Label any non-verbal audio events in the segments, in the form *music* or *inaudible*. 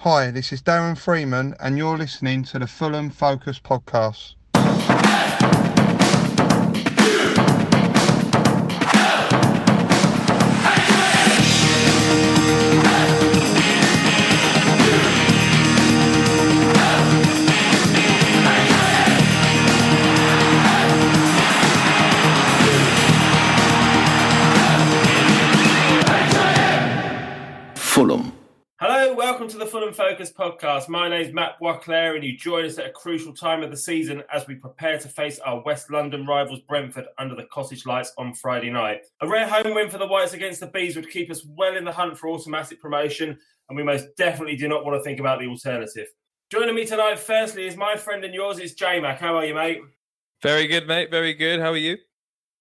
Hi, this is Darren Freeman, and you're listening to the Fulham Focus podcast. Fulham Focus podcast. My name is Matt Boisclair, and you join us at a crucial time of the season as we prepare to face our West London rivals Brentford under the cottage lights on Friday night. A rare home win for the Whites against the Bees would keep us well in the hunt for automatic promotion, and we most definitely do not want to think about the alternative. Joining me tonight, firstly, is my friend and yours, it's J Mac. How are you, mate? Very good, mate. Very good. How are you?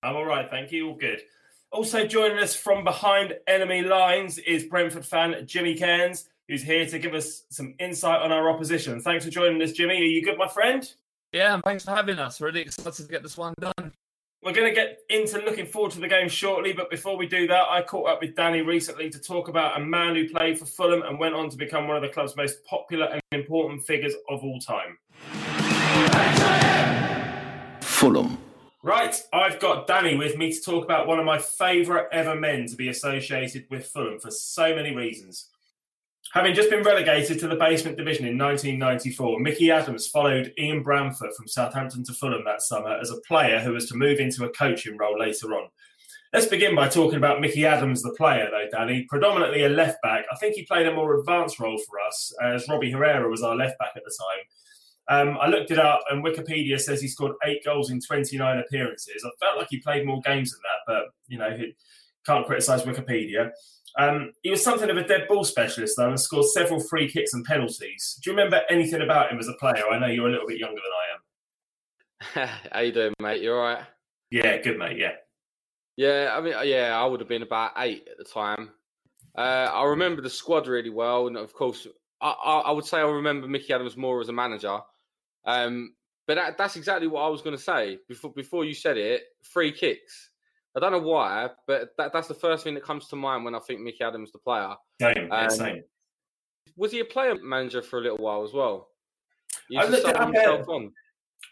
I'm all right, thank you. All good. Also joining us from behind enemy lines is Brentford fan Jimmy Cairns, who's here to give us some insight on our opposition. Thanks for joining us, Jimmy. Are you good, my friend? Yeah, and thanks for having us. Really excited to get this one done. We're going to get into looking forward to the game shortly, but before we do that, I caught up with Danny recently to talk about a man who played for Fulham and went on to become one of the club's most popular and important figures of all time. Fulham. Right, I've got Danny with me to talk about one of my favourite ever men to be associated with Fulham for so many reasons. Having just been relegated to the basement division in 1994, Mickey Adams followed Ian Branfoot from Southampton to Fulham that summer as a player who was to move into a coaching role later on. Let's begin by talking about Mickey Adams, the player, though, Danny. Predominantly a left back. I think he played a more advanced role for us, as Robbie Herrera was our left back at the time. Um, I looked it up, and Wikipedia says he scored eight goals in 29 appearances. I felt like he played more games than that, but you know, can't criticise Wikipedia. Um, he was something of a dead ball specialist, though, and scored several free kicks and penalties. Do you remember anything about him as a player? I know you're a little bit younger than I am. *laughs* How you doing, mate? You all right? Yeah, good, mate. Yeah. Yeah, I mean, yeah, I would have been about eight at the time. Uh, I remember the squad really well, and of course, I, I, I would say I remember Mickey Adams more as a manager. Um, but that, that's exactly what I was going to say before before you said it. Free kicks. I don't know why, but that, that's the first thing that comes to mind when I think Mickey Adams, the player. Same, um, same. Was he a player manager for a little while as well? I looked it, up,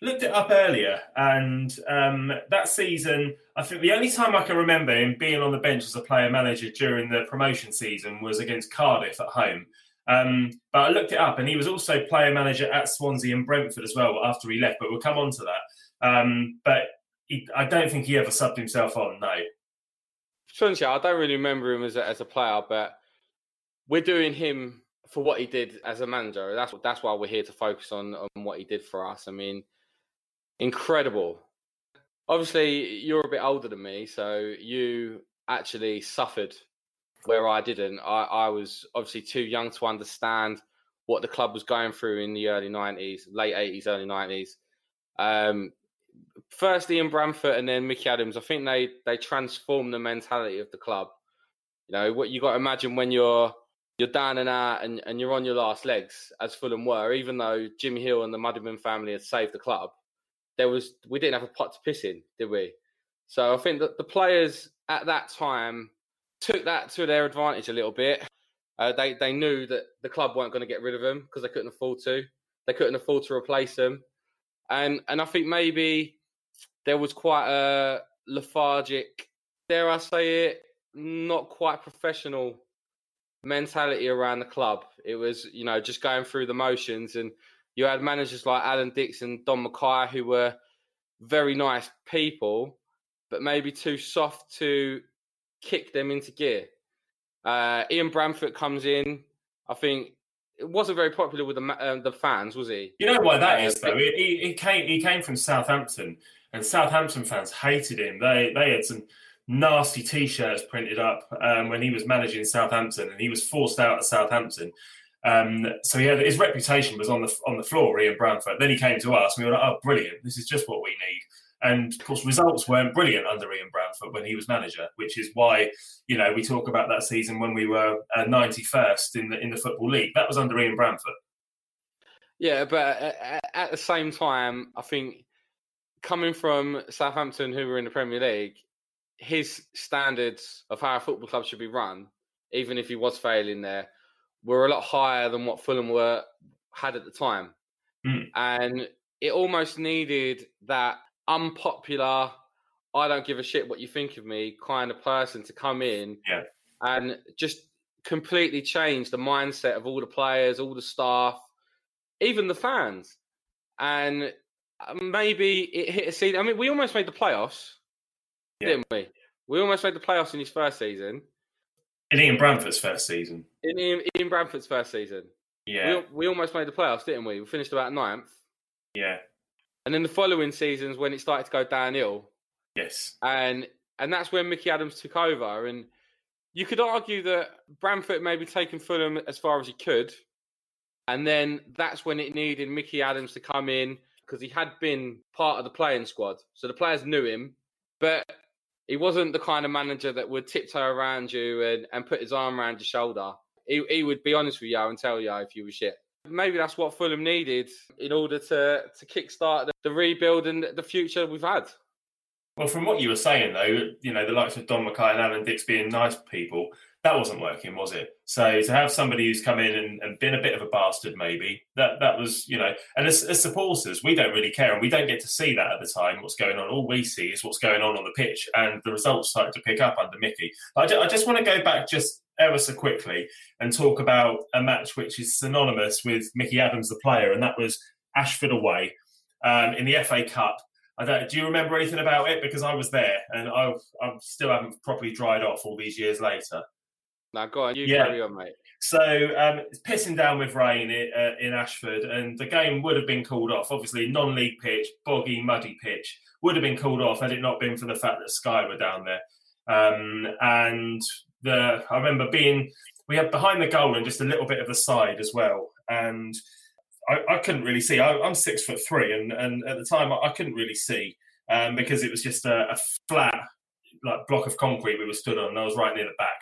looked it up earlier, and um, that season, I think the only time I can remember him being on the bench as a player manager during the promotion season was against Cardiff at home. Um, but I looked it up, and he was also player manager at Swansea and Brentford as well after he left. But we'll come on to that. Um, but he, I don't think he ever subbed himself on. No. Swansea, I don't really remember him as a, as a player, but we're doing him for what he did as a manager. That's that's why we're here to focus on on what he did for us. I mean, incredible. Obviously, you're a bit older than me, so you actually suffered where I didn't. I, I was obviously too young to understand what the club was going through in the early 90s, late 80s, early 90s. Um, firstly in Branfoot and then Mickey Adams, I think they they transformed the mentality of the club. You know, what you got to imagine when you're you're down and out and, and you're on your last legs, as Fulham were, even though Jim Hill and the Muddyman family had saved the club, there was we didn't have a pot to piss in, did we? So I think that the players at that time took that to their advantage a little bit. Uh, they they knew that the club weren't going to get rid of them because they couldn't afford to. They couldn't afford to replace them, and and I think maybe there was quite a lethargic, dare I say it, not quite professional mentality around the club. It was you know just going through the motions, and you had managers like Alan Dixon, Don Mackay, who were very nice people, but maybe too soft to kick them into gear. Uh, Ian Branfoot comes in. I think it wasn't very popular with the uh, the fans, was he? You know why that uh, is though. He, he came he came from Southampton, and Southampton fans hated him. They they had some nasty T-shirts printed up um, when he was managing Southampton, and he was forced out of Southampton. Um, so he had his reputation was on the on the floor. Ian Branfoot. Then he came to us, and we were like, "Oh, brilliant! This is just what we need." And of course, results weren't brilliant under Ian Branfoot when he was manager, which is why you know we talk about that season when we were ninety uh, first in the in the football league. That was under Ian Branfoot. Yeah, but at the same time, I think coming from Southampton, who were in the Premier League, his standards of how a football club should be run, even if he was failing there, were a lot higher than what Fulham were had at the time, Mm. and it almost needed that unpopular, I don't give a shit what you think of me kind of person to come in Yeah. and just completely change the mindset of all the players, all the staff, even the fans. And Uh, maybe it hit a season. I mean, we almost made the playoffs, Yeah. didn't we? We almost made the playoffs in his first season, In Ian Branfoot's first season. in Ian, Ian first season. Yeah, We, we almost made the playoffs, didn't we? We finished about ninth. yeah, And then the following seasons, when it started to go downhill, yes, and and that's when Mickey Adams took over. And you could argue that Branfoot maybe taken Fulham as far as he could, and then that's when it needed Mickey Adams to come in because he had been part of the playing squad, so the players knew him, but he wasn't the kind of manager that would tiptoe around you and, and put his arm around your shoulder. He, he would be honest with you and tell you if you were shit. Maybe that's what Fulham needed in order to to kickstart the, the rebuild and the future we've had. Well, from what you were saying, though, you know, the likes of Don Mackay and Alan Dicks being nice people, that wasn't working, was it? So to have somebody who's come in and, and been a bit of a bastard, maybe that that was, you know, and as, as supporters, we don't really care, and we don't get to see that at the time. What's going on? All we see is what's going on on the pitch, and the results started to pick up under Mickey. But I, I just want to go back just ever so quickly and talk about a match which is synonymous with Mickey Adams, the player, and that was Ashford away um, in the FA Cup. I don't, do you remember anything about it? Because I was there, and I I still haven't properly dried off all these years later. Now, go on, you Yeah. carry on, mate. So um, it's pissing down with rain uh, in Ashford, and the game would have been called off. Obviously, non-league pitch, boggy, muddy pitch would have been called off had it not been for the fact that Sky were down there. Um, and the I remember being we had behind the goal and just a little bit of the side as well, and I, I couldn't really see. I, I'm six foot three, and, and at the time I, I couldn't really see um, because it was just a, a flat like block of concrete we were stood on, and I was right near the back.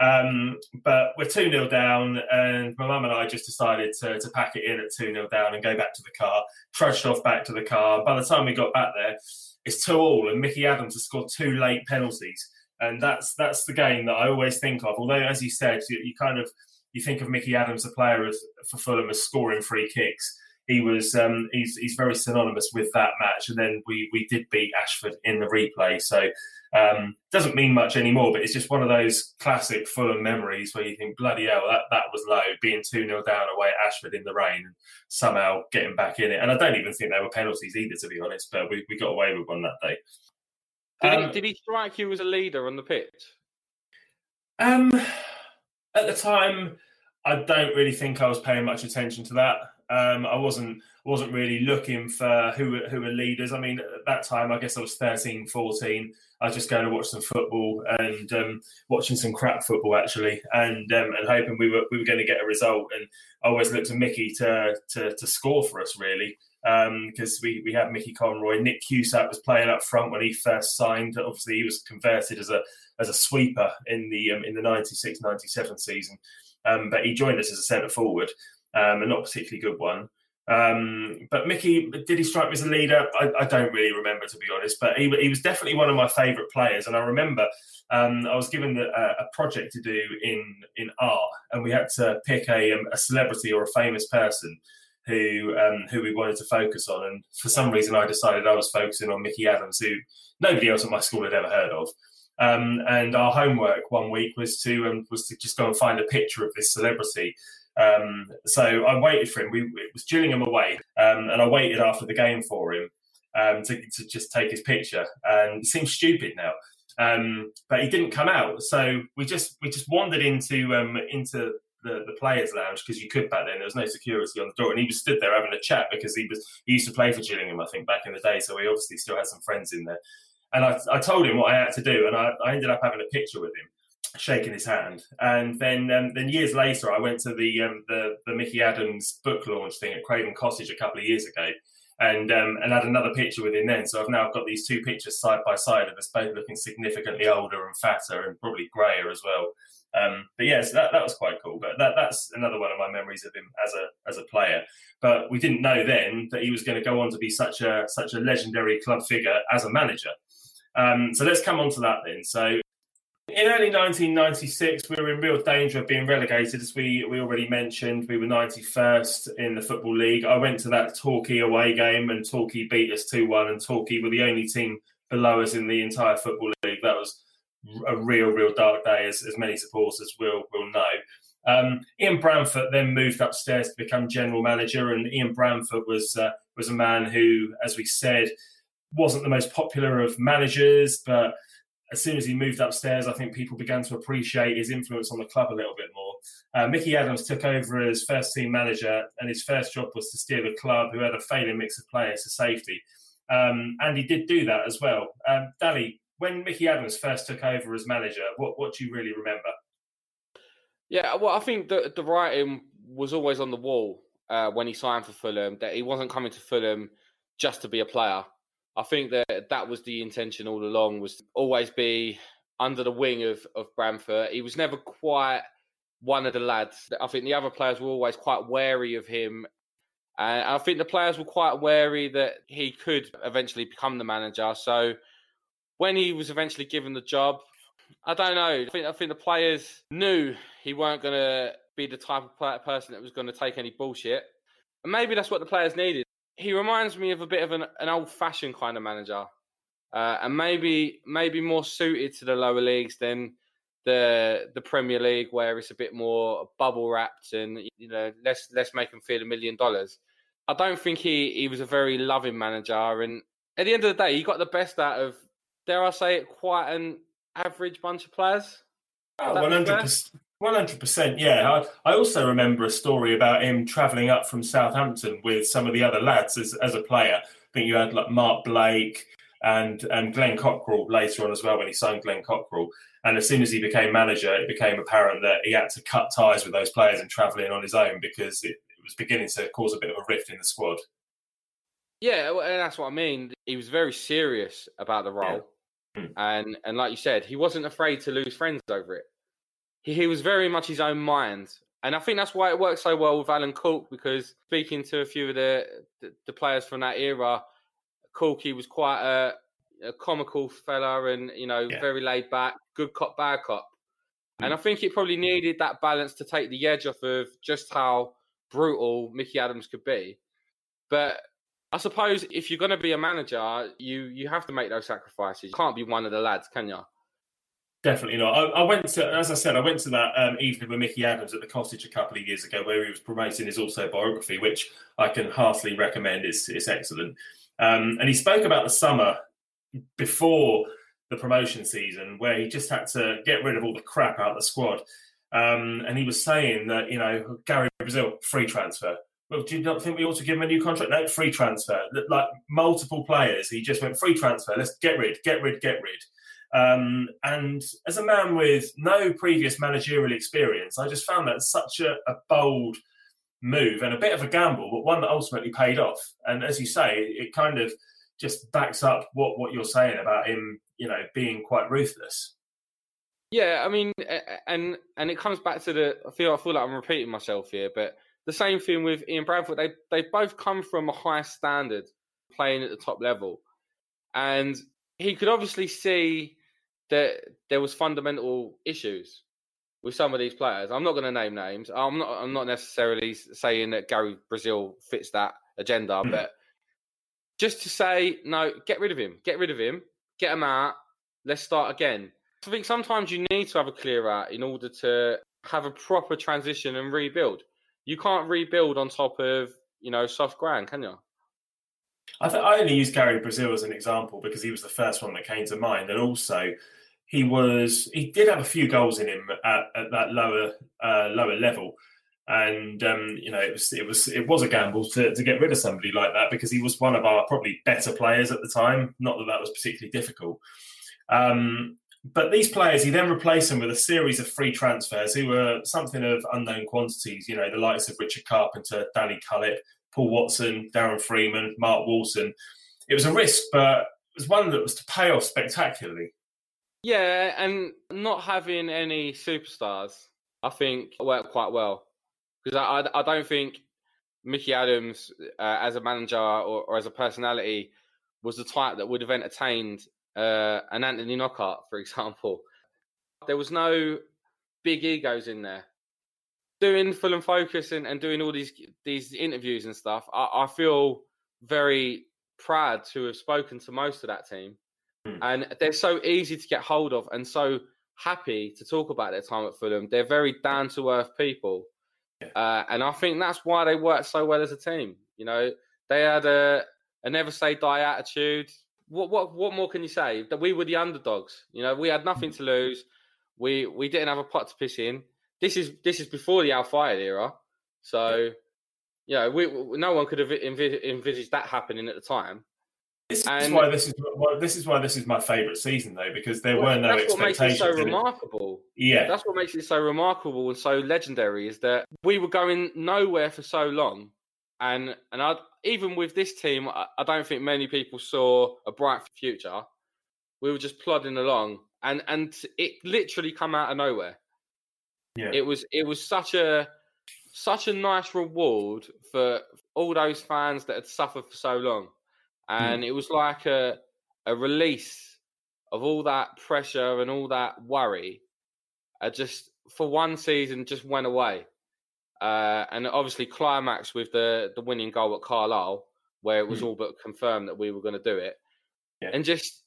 Um, but we're 2 0 down, and my mum and I just decided to, to pack it in at 2 0 down and go back to the car. Trudged off back to the car. By the time we got back there, it's 2 all, and Mickey Adams has scored two late penalties. And that's that's the game that I always think of. Although, as you said, you, you kind of you think of Mickey Adams, the player for Fulham, as scoring free kicks. He was um, he's he's very synonymous with that match, and then we we did beat Ashford in the replay. So um, doesn't mean much anymore, but it's just one of those classic Fulham memories where you think, bloody hell, that, that was low, being 2 0 down away at Ashford in the rain and somehow getting back in it. And I don't even think there were penalties either, to be honest, but we, we got away with one that day. Did, Um, he, did he strike you as a leader on the pitch? Um, at the time, I don't really think I was paying much attention to that. Um, I wasn't wasn't really looking for who who were leaders. I mean, at that time, I guess I was 13, 14. I was just going to watch some football and um, watching some crap football actually, and um, and hoping we were we were going to get a result. And I always looked to Mickey to to, to score for us really because we, we had Mickey Conroy. Nick Cusack was playing up front when he first signed. Obviously, he was converted as a as a sweeper in the um, in the 96-97 season, um, but he joined us as a centre forward, um, a not particularly good one. Um, but Mickey, did he strike me as a leader? I, I don't really remember, to be honest. But he, he was definitely one of my favourite players, and I remember um, I was given the, a, a project to do in in art, and we had to pick a, um, a celebrity or a famous person who um, who we wanted to focus on. And for some reason, I decided I was focusing on Mickey Adams, who nobody else at my school had ever heard of. Um, and our homework one week was to was to just go and find a picture of this celebrity. Um, so I waited for him. We, it was Gillingham away, um, and I waited after the game for him um, to, to just take his picture. And it seems stupid now, um, but he didn't come out. So we just we just wandered into um, into the, the players' lounge because you could back then. There was no security on the door, and he was stood there having a chat because he was he used to play for Gillingham, I think, back in the day. So he obviously still had some friends in there. And I, I told him what I had to do, and I, I ended up having a picture with him, shaking his hand. And then um, then years later, I went to the, um, the the Mickey Adams book launch thing at Craven Cottage a couple of years ago, and um, and had another picture with him then. So I've now got these two pictures side by side of us both looking significantly older and fatter and probably greyer as well. Um, but yeah, so that, that was quite cool. But that, that's another one of my memories of him as a as a player. But we didn't know then that he was going to go on to be such a such a legendary club figure as a manager. Um, so let's come on to that then. So In early 1996, we were in real danger of being relegated, as we, we already mentioned. We were 91st in the Football League. I went to that Torquay away game, and Torquay beat us 2 1, and Torquay were the only team below us in the entire Football League. That was a real, real dark day, as, as many supporters will, will know. Um, Ian Branfoot then moved upstairs to become general manager, and Ian Branfoot was uh, was a man who, as we said, wasn't the most popular of managers, but as soon as he moved upstairs, I think people began to appreciate his influence on the club a little bit more. Uh, Mickey Adams took over as first team manager, and his first job was to steer the club, who had a failing mix of players, to safety. Um, and he did do that as well. Um, Danny, when Mickey Adams first took over as manager, what, what do you really remember? Yeah, well, I think the the writing was always on the wall uh, when he signed for Fulham that he wasn't coming to Fulham just to be a player. I think that that was the intention all along was to always be under the wing of of Branfoot. He was never quite one of the lads. I think the other players were always quite wary of him. And I think the players were quite wary that he could eventually become the manager. So when he was eventually given the job, I don't know. I think I think the players knew he weren't going to be the type of person that was going to take any bullshit, and maybe that's what the players needed he reminds me of a bit of an, an old fashioned kind of manager, uh, and maybe maybe more suited to the lower leagues than the the Premier League, where it's a bit more bubble wrapped and you know let's let's make him feel a million dollars. I don't think he he was a very loving manager, and at the end of the day, he got the best out of dare I say it, quite an average bunch of players. Oh, one hundred. One hundred percent, yeah. I, I, also remember a story about him travelling up from Southampton with some of the other lads as, as a player. I think you had like Mark Blake and and Glenn Cockerill later on as well when he signed Glenn Cockerill. And as soon as he became manager, it became apparent that he had to cut ties with those players and travel in on his own because it, it was beginning to cause a bit of a rift in the squad. Yeah, and that's what I mean. He was very serious about the role, yeah. Hmm. and and like you said, he wasn't afraid to lose friends over it he, he was very much his own mind. And I think that's why it worked so well with Alan Cork because speaking to a few of the, the, the players from that era, Corky was quite a, a comical fella and, you know, yeah. very laid back, good cop, bad cop. Mm. And I think it probably needed that balance to take the edge off of just how brutal Mickey Adams could be. But I suppose if you're going to be a manager, you you have to make those sacrifices. You can't be one of the lads, can you? Definitely not. I, I, went to, as I said, I went to that um, evening with Mickey Adams at the cottage a couple of years ago, where he was promoting his autobiography, which I can heartily recommend. It's, it's excellent. Um, and he spoke about the summer before the promotion season, where he just had to get rid of all the crap out of the squad. Um, and he was saying that you know Gary Brazil free transfer. Well, do you not think we ought to give him a new contract? No, free transfer. Like multiple players, he just went free transfer. Let's get rid, get rid, get rid. Um, and as a man with no previous managerial experience, I just found that such a, a, bold move and a bit of a gamble, but one that ultimately paid off. And as you say, it kind of just backs up what, what you're saying about him, you know, being quite ruthless. Yeah, I mean, and and it comes back to the. I feel I feel like I'm repeating myself here, but the same thing with Ian Bradford. They they both come from a high standard, playing at the top level, and he could obviously see there there was fundamental issues with some of these players. I'm not going to name names. I'm not. I'm not necessarily saying that Gary Brazil fits that agenda, mm. but just to say no, get rid of him. Get rid of him. Get him out. Let's start again. I think sometimes you need to have a clear out in order to have a proper transition and rebuild. You can't rebuild on top of you know soft ground, can you? I, th- I only use Gary Brazil as an example because he was the first one that came to mind, and also he was he did have a few goals in him at, at that lower uh, lower level, and um, you know it was it was it was a gamble to, to get rid of somebody like that because he was one of our probably better players at the time. Not that that was particularly difficult. Um, but these players, he then replaced them with a series of free transfers who were something of unknown quantities. You know, the likes of Richard Carpenter, Danny Cullip, Paul Watson, Darren Freeman, Mark Wilson. It was a risk, but it was one that was to pay off spectacularly. Yeah, and not having any superstars, I think worked quite well because I, I, I don't think Mickey Adams uh, as a manager or, or, as a personality was the type that would have entertained uh, an Anthony Knockaert, for *laughs* example. There was no big egos in there. Doing Fulham Focus and, and doing all these these interviews and stuff, I, I feel very proud to have spoken to most of that team. Hmm. And they're so easy to get hold of and so happy to talk about their time at Fulham. They're very down to earth people. Uh, and I think that's why they work so well as a team. You know, they had a, a never say die attitude. What what what more can you say? That we were the underdogs. You know, we had nothing to lose. We we didn't have a pot to piss in. This is this is before the Al Fayed era. So, you know, we, no one could have envi- envisaged that happening at the time. This is why this is why this is why this is my favourite season though, because there were no that's what makes it so in it. remarkable. Yeah, That's what makes it so remarkable and so legendary is that we were going nowhere for so long, and and I even with this team, I, I don't think many people saw a bright future. We were just plodding along, and and it literally come out of nowhere. yeah. It was it was such a such a nice reward for all those fans that had suffered for so long, and it was like a a release of all that pressure and all that worry. Uh, just for one season, just went away, uh, and obviously climax with the the winning goal at Carlisle, where it was Hmm. all but confirmed that we were going to do it, Yeah. and just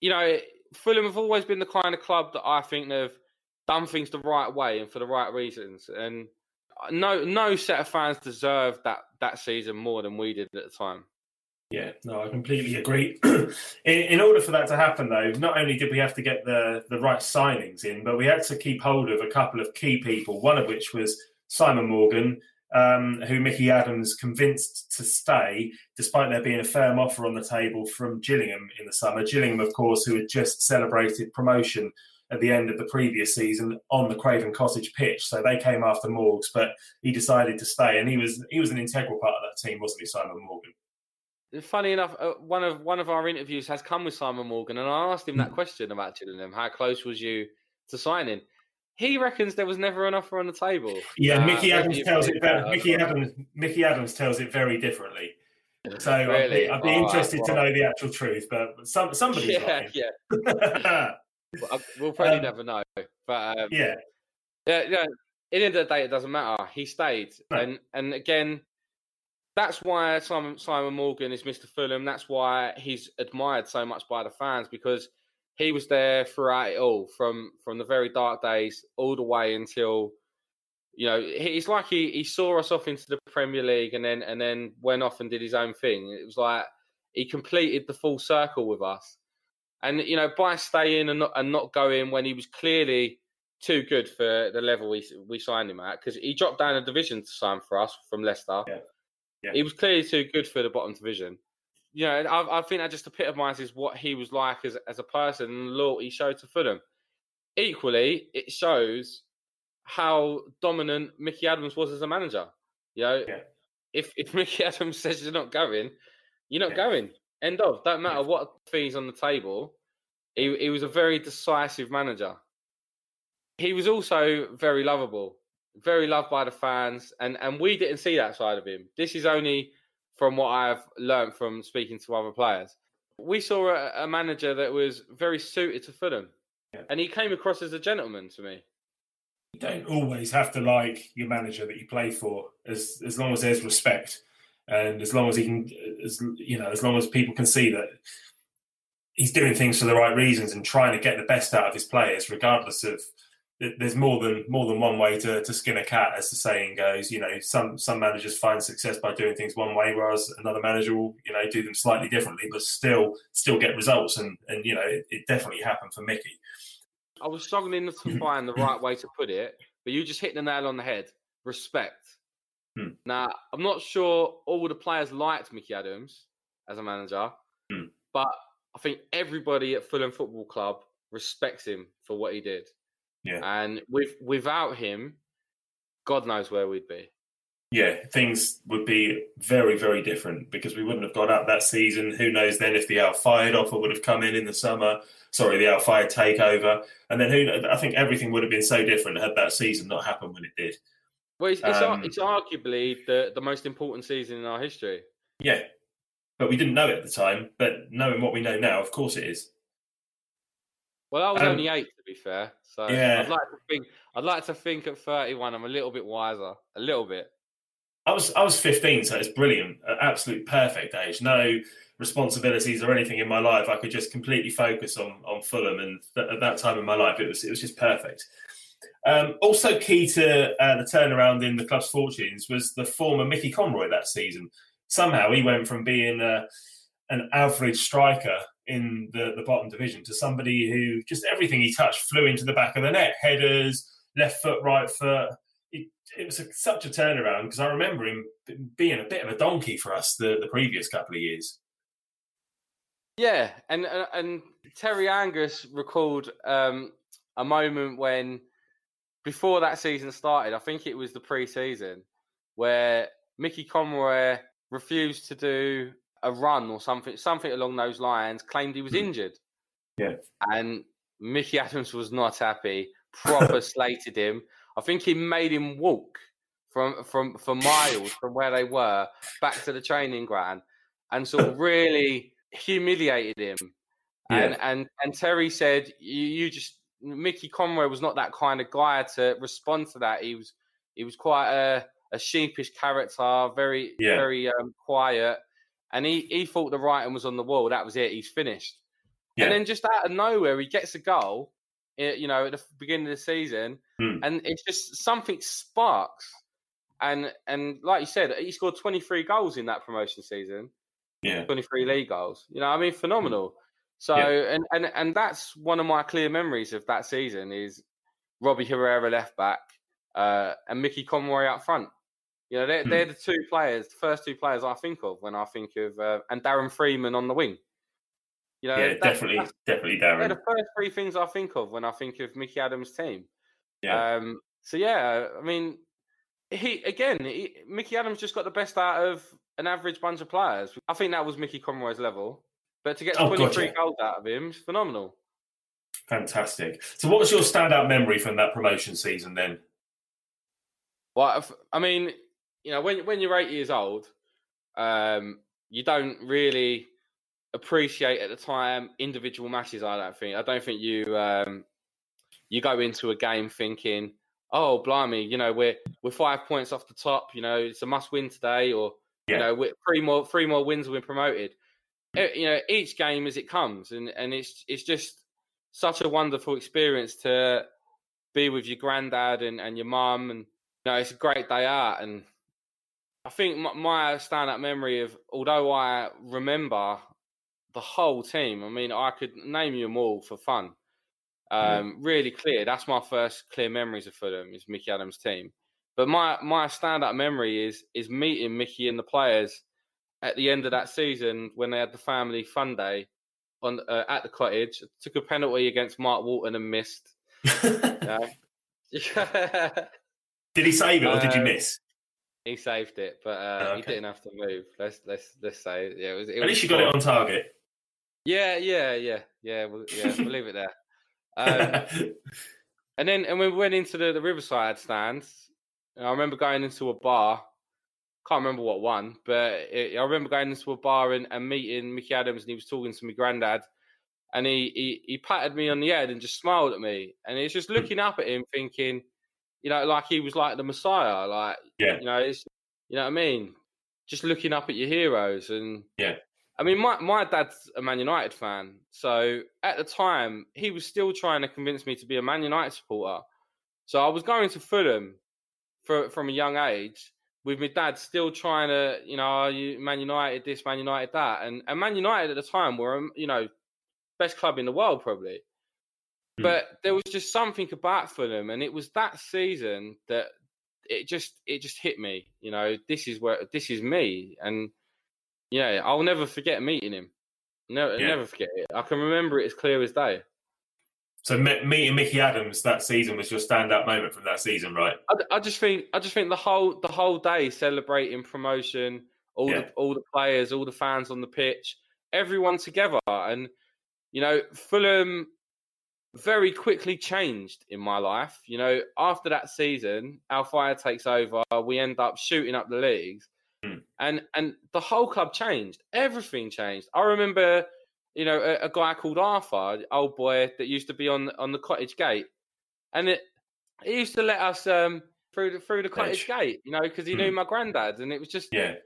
you know, Fulham have always been the kind of club that I think they've done things the right way and for the right reasons. And no, no set of fans deserved that that season more than we did at the time. Yeah, no, I completely agree. *clears throat* in, in order for that to happen, though, not only did we have to get the, the right signings in, but we had to keep hold of a couple of key people, one of which was Simon Morgan, um, who Mickey Adams convinced to stay, despite there being a firm offer on the table from Gillingham in the summer. Gillingham, of course, who had just celebrated promotion at the end of the previous season on the Craven Cottage pitch. So they came after Morgs, but he decided to stay, and he was he was an integral part of that team, wasn't he, Simon Morgan? Funny enough, uh, one of one of our interviews has come with Simon Morgan, and I asked him that question about Gillingham: How close was you to signing? He reckons there was never an offer on the table. Yeah, Uh, Mickey Adams tells it very, Mickey. Adams Mickey Adams tells it very differently. *laughs* So I'd be, I'd be interested to well. know the actual truth, but some somebody's Yeah, yeah. *laughs* Well, uh, We'll probably Um, never know. But um, yeah, Yeah, yeah. At the end of the day, it doesn't matter. He stayed, No. and and again, that's why Simon Simon Morgan is Mr. Fulham. That's why he's admired so much by the fans because he was there throughout it all, from from the very dark days all the way until you know it's like he, he saw us off into the Premier League and then and then went off and did his own thing. It was like he completed the full circle with us, and you know by staying and not and not going when he was clearly too good for the level we we signed him at because he dropped down a division to sign for us from Leicester. Yeah. Yeah. He was clearly too good for the bottom division. You know, I, I think that just epitomises what he was like as as a person and the loyalty he showed to Fulham. Equally, it shows how dominant Mickey Adams was as a manager. You know, Yeah. if if *laughs* Mickey Adams says you're not going, you're not Yeah. going. End of. Don't matter Yeah. what fees on the table. He he was a very decisive manager. He was also very lovable, very loved by the fans, and and we didn't see that side of him. This is only from what I've learned from speaking to other players. We saw a, a manager that was very suited to Fulham, Yeah. and he came across as a gentleman to me. you don't always have to like your manager that you play for, as as long as there's respect, and as long as he can, as you know, as long as people can see that he's doing things for the right reasons and trying to get the best out of his players, regardless of there's more than more than one way to, to skin a cat, as the saying goes. You know, some some managers find success by doing things one way, whereas another manager will you know do them slightly differently, but still still get results. And and you know, it, it definitely happened for Mickey. I was struggling to *laughs* find the right way to put it, but you just hit the nail on the head. Respect. Hmm. Now, I'm not sure all the players liked Mickey Adams as a manager, Hmm. but I think everybody at Fulham Football Club respects him for what he did. Yeah. And with without him, God knows where we'd be. yeah, things would be very, very different because we wouldn't have got up that season. Who knows then if the Al Fayed offer would have come in in the summer? Sorry, the Al Fayed takeover, and then who? I think everything would have been so different had that season not happened when it did. Well, it's, it's, Um, it's arguably the, the most important season in our history. Yeah, but we didn't know it at the time. But knowing what we know now, of course it is. Well, I was Um, only eight to be fair, so Yeah. I'd like to think. I'd like to think at 31, I'm a little bit wiser, a little bit. I was I was 15, so it's brilliant, An absolute perfect age. No responsibilities or anything in my life. I could just completely focus on on Fulham, and th- at that time in my life, it was it was just perfect. Um, also, key to uh, the turnaround in the club's fortunes was the former Mickey Conroy that season. Somehow, he went from being a, an average striker in the, the bottom division to somebody who just everything he touched flew into the back of the net. Headers, left foot, right foot. It, it was a, such a turnaround because I remember him being a bit of a donkey for us the, the previous couple of years. Yeah, and and, and Terry Angus recalled um, a moment when, before that season started, I think it was the pre-season, where Mickey Conroy refused to do a run or something, something along those lines, claimed he was Hmm. injured. Yeah. and Mickey *laughs* Adams was not happy. Proper *laughs* slated him. I think he made him walk from from for miles from where they were back to the training ground, and sort of *laughs* really humiliated him. And and and Terry said, "You, you just Mickey Conroy was not that kind of guy to respond to that. He was he was quite a, a sheepish character, very Yeah. very um, quiet, and he he thought the writing was on the wall. That was it. He's finished. Yeah. And then just out of nowhere, he gets a goal. eh, You know, at the beginning of the season, Hmm. and it's just something sparks. And and like you said, he scored 23 goals in that promotion season. Yeah. 23 league goals. You know, I mean, phenomenal. So, Yeah. and, and and that's one of my clear memories of that season is Robbie Herrera left back uh, and Mickey Conroy up front. You know, they're, Hmm. they're the two players, the first two players I think of when I think of, uh, and Darren Freeman on the wing. You know, Yeah, definitely, definitely, they're the first three things I think of when I think of Mickey Adams' team. Yeah. Um, so yeah, I mean, he again, he, Mickey Adams just got the best out of an average bunch of players. I think that was Mickey Conroy's level, but to get Oh, 23 gotcha. goals out of him is phenomenal. Fantastic. So, what was your standout memory from that promotion season then? Well, I mean, you know, when when you're eight years old, um, you don't really appreciate at the time individual matches. I don't think. I don't think you um, you go into a game thinking, "Oh, blimey, you know, we're we're five points off the top. You know, it's a must win today, or you know, we're three more three more wins, we're promoted." Eh, You know, each game as it comes, and and it's it's just such a wonderful experience to be with your granddad and, and your mum and you know, it's a great day out and I think my, my standout memory of although I remember the whole team, I mean I could name you them all for fun. Um, really clear. That's my first clear memories of Fulham is Mickey Adams' team. But my my standout memory is is meeting Mickey and the players at the end of that season when they had the family fun day on uh, at the cottage. Took a penalty against Mark Walton and missed. *laughs* *laughs* Did he save it or did you Um, miss? He saved it, but uh, Oh, he didn't have to move. Let's let's let's say yeah. It was, it At least you got it on target. Yeah, yeah, yeah, yeah. We'll, yeah, we'll leave it there. Um, *laughs* and then and we went into the, the Riverside stands, I remember going into a bar. Can't remember what one, but it, I remember going into a bar and, and meeting Mickey Adams, and he was talking to my granddad, and he, he he patted me on the head and just smiled at me, and it's just looking up at him, thinking, you know, like he was like the Messiah, like Yeah. you know, it's you know what I mean, just looking up at your heroes, and Yeah. I mean, my my dad's a Man United fan, so at the time he was still trying to convince me to be a Man United supporter. So I was going to Fulham for, from a young age, with my dad still trying to, you know, are you Man United this, Man United that, and and Man United at the time were, um, you know, best club in the world probably. Hmm. But there was just something about Fulham, and it was that season that it just it just hit me. You know, this is where this is me, and yeah, I'll never forget meeting him. Never, Yeah. never forget it. I can remember it as clear as day. So, me- meeting Mickey Adams that season was your standout moment from that season, right? I, I just think, I just think the whole the whole day celebrating promotion, all Yeah. the all the players, all the fans on the pitch, everyone together, and you know, Fulham very quickly changed in my life. You know, after that season, Al Fayed takes over. We end up shooting up the leagues, Hmm. and and the whole club changed. Everything changed. I remember you know, a, a guy called Arthur, old boy that used to be on on the cottage gate, and it he used to let us um, through the through the cottage Edge. gate, you know, because he knew Mm. my granddad, and it was just Yeah,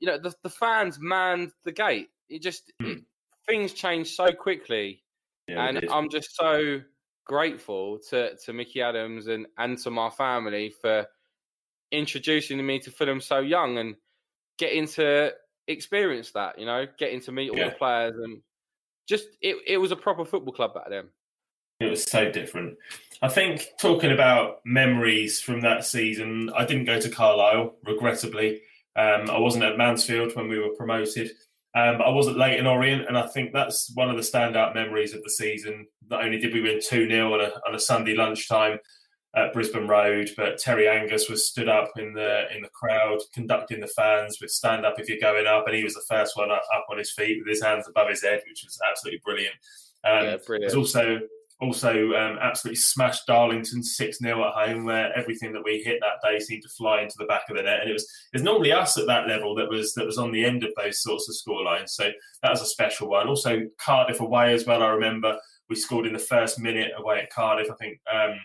you know the, the fans manned the gate. It just Hmm. it, things changed so quickly, yeah, and. I'm just so grateful to to Mickey Adams and and to my family for introducing me to Fulham so young and getting to experience that. You know, getting to meet all Yeah. the players and just it, it was a proper football club back then. It was so different. I think talking about memories from that season, I didn't go to Carlisle, regrettably. Um, I wasn't at Mansfield when we were promoted. Um, I wasn't Leyton Orient, and I think that's one of the standout memories of the season. Not only did we win 2 0 on a, on a Sunday lunchtime at Brisbane Road, but Terry Angus was stood up in the in the crowd, conducting the fans with stand up if you're going up, and he was the first one up, up on his feet with his hands above his head, which was absolutely brilliant. Um, Yeah, It brilliant. was also also um, absolutely smashed Darlington 6 0 at home, where everything that we hit that day seemed to fly into the back of the net. And it was it was normally us at that level that was that was on the end of those sorts of scorelines. So that was a special one. Also, Cardiff away as well. I remember we scored in the first minute away at Cardiff. I think um,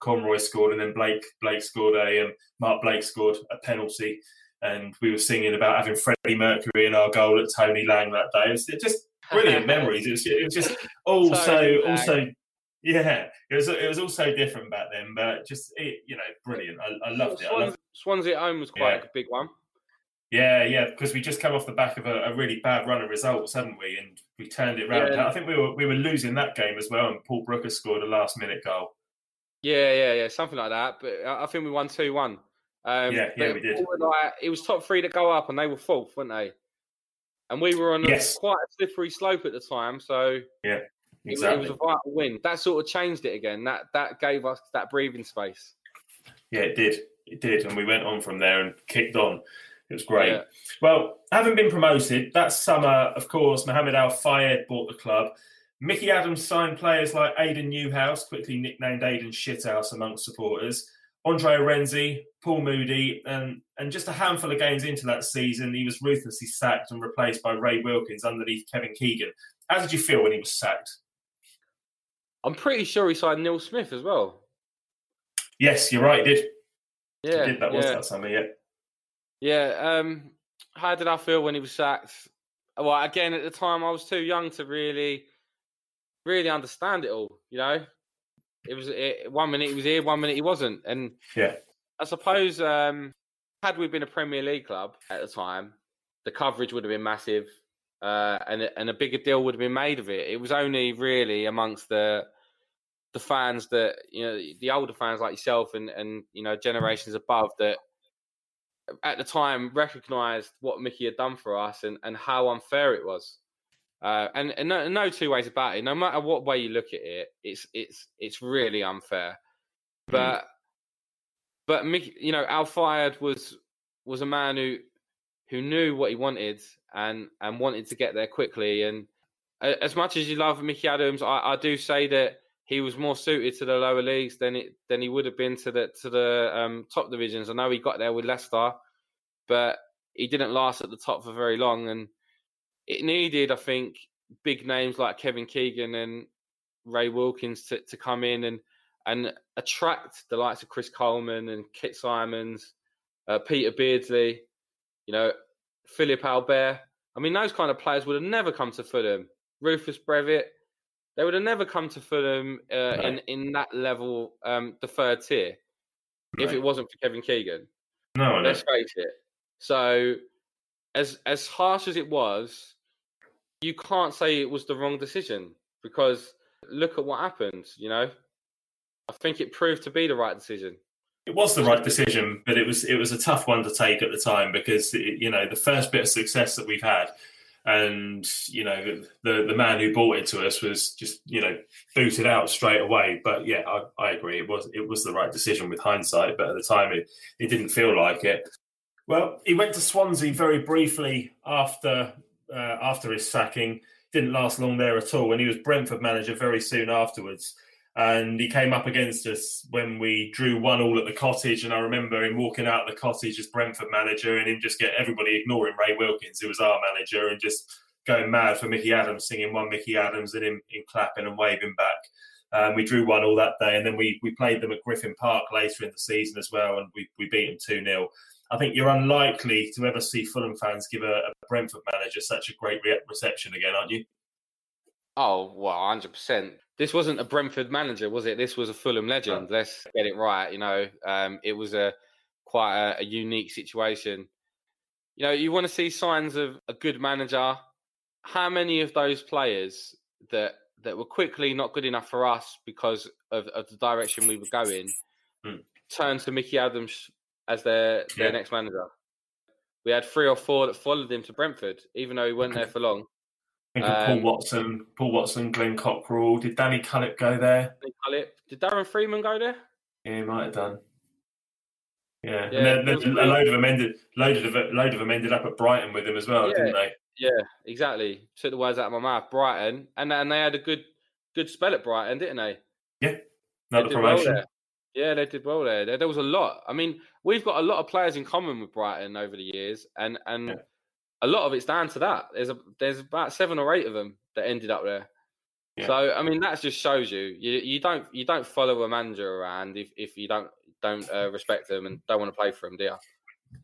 Conroy scored, and then Blake Blake scored a um, Mark Blake scored a penalty. And we were singing about having Freddie Mercury in our goal at Tony Lange that day. It was just brilliant *laughs* memories. It was, it was just also also yeah, it was it was also different back then, but just it, you know, brilliant. I, I loved it. I Swansea, loved, Swansea at home was quite Yeah. a big one. yeah, yeah, because we just come off the back of a, a really bad run of results, hadn't we? And we turned it round. Yeah. I think we were we were losing that game as well, and Paul Brooker scored a last minute goal. Yeah, yeah, yeah, something like that. But I I think we won two one. Um, Yeah, yeah, we did. it was Like, it was top three to go up, and they were fourth, weren't they? And we were on a, quite a slippery slope at the time, so it, was- it was a vital win. That sort of changed it again. That that gave us that breathing space. Yeah, it did. It did, and we went on from there and kicked on. It was great. Yeah. Well, having been promoted, that summer, of course, Mohamed Al Fayed bought the club. Mickey Adams signed players like Aidan Newhouse, quickly nicknamed Aidan Shithouse amongst supporters, Andre Renzi, Paul Moody, and, and just a handful of games into that season, he was ruthlessly sacked and replaced by Ray Wilkins underneath Kevin Keegan. How did you feel when he was sacked? I'm pretty sure he signed Neil Smith as well. Yes, you're right, he did. Yeah, he did. That was yeah. that summer, yeah. Yeah. Um, how did I feel when he was sacked? Well, again, at the time, I was too young to really, really understand it all. You know, it was it, one minute he was here, one minute he wasn't, and Yeah. I suppose um, had we been a Premier League club at the time, the coverage would have been massive, uh, and and a bigger deal would have been made of it. It was only really amongst the the fans that you know the older fans like yourself and and you know generations above that at the time recognised what Mickey had done for us and and how unfair it was. Uh, and and no, no two ways about it. No matter what way you look at it, it's it's it's really unfair. But but Mickey, you know, Al Fayed was was a man who who knew what he wanted and and wanted to get there quickly. And as much as you love Mickey Adams, I, I do say that he was more suited to the lower leagues than it than he would have been to the to the um, top divisions. I know he got there with Leicester, but he didn't last at the top for very long. And it needed, I think, big names like Kevin Keegan and Ray Wilkins to, to come in and and attract the likes of Chris Coleman and Kit Symons, uh, Peter Beardsley, you know, Philippe Albert. I mean, those kind of players would have never come to Fulham. Rufus Brevett, they would have never come to Fulham uh, in in that level, um, the third tier, if it wasn't for Kevin Keegan. No, Let's face it. So, as as harsh as it was, you can't say it was the wrong decision because look at what happened. You know, I think it proved to be the right decision. It was the right decision, but it was it was a tough one to take at the time because it, you know the first bit of success that we've had, and you know the the man who bought it to us was just you know booted out straight away. But yeah, I, I agree. It was it was the right decision with hindsight, but at the time it it didn't feel like it. Well, he went to Swansea very briefly after uh, after his sacking. Didn't last long there at all, and he was Brentford manager very soon afterwards and he came up against us when we drew one all at the cottage. And I remember him walking out the cottage as Brentford manager, and him just get everybody ignoring Ray Wilkins, who was our manager, and just going mad for Mickey Adams, singing one Mickey Adams and him, him clapping and waving back. Um, we drew one all that day, and then we we played them at Griffin Park later in the season as well, and we, we beat them 2 0. I think you're unlikely to ever see Fulham fans give a, a Brentford manager such a great re- reception again, aren't you? Oh, well, 100%. This wasn't a Brentford manager, was it? This was a Fulham legend. Let's get it right. You know, um, it was a quite a, a unique situation. You know, you want to see signs of a good manager. How many of those players that that were quickly not good enough for us because of, of the direction we were going Hmm. turned to Micky Adams as their their Yeah. next manager? We had three or four that followed him to Brentford, even though he wasn't there for long. Think of Paul Um, Watson, Paul Watson, Glenn Cockerill. Did Danny Cullip go there? It- Did Darren Freeman go there? Yeah, he might have done. Yeah, Yeah, and then, a load of them ended. Load of load of them ended up at Brighton with him as well, Yeah. didn't they? Yeah, exactly. Took the words out of my mouth. Brighton, and and they had a good good spell at Brighton, didn't they? Another they did well promotion. Yeah, they did well there. there. There was a lot. I mean, we've got a lot of players in common with Brighton over the years, and and Yeah. A lot of it's down to that. There's a there's about seven or eight of them that ended up there. Yeah. So I mean, that just shows you you you don't you don't follow a manager around if if you don't don't uh, respect them and don't want to play for them, do you?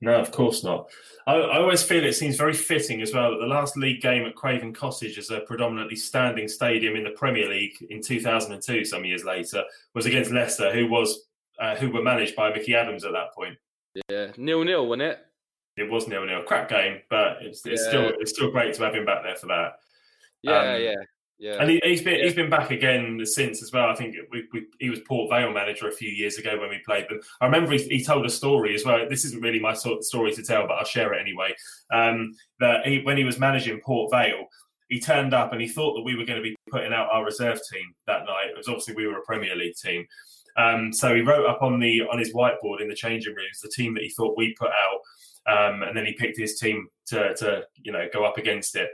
No, of course not. I, I always feel it seems very fitting as well that the last league game at Craven Cottage as a predominantly standing stadium in the Premier League in 2002, some years later, was against Leicester, who was uh, who were managed by Micky Adams at that point. Yeah, nil nil, wasn't it? It was nil nil, crap game, but it's, it's Yeah. still it's still great to have him back there for that. Yeah, Um, yeah, yeah. And he, he's been Yeah. he's been back again since as well. I think we, we, he was Port Vale manager a few years ago when we played them. I remember he, he told a story as well. This isn't really my sort of story to tell, but I'll share it anyway. Um, that he, when he was managing Port Vale, he turned up and he thought that we were going to be putting out our reserve team that night. It was obviously we were a Premier League team. Um, so he wrote up on the on his whiteboard in the changing rooms the team that he thought we put out, um, and then he picked his team to, to you know go up against it.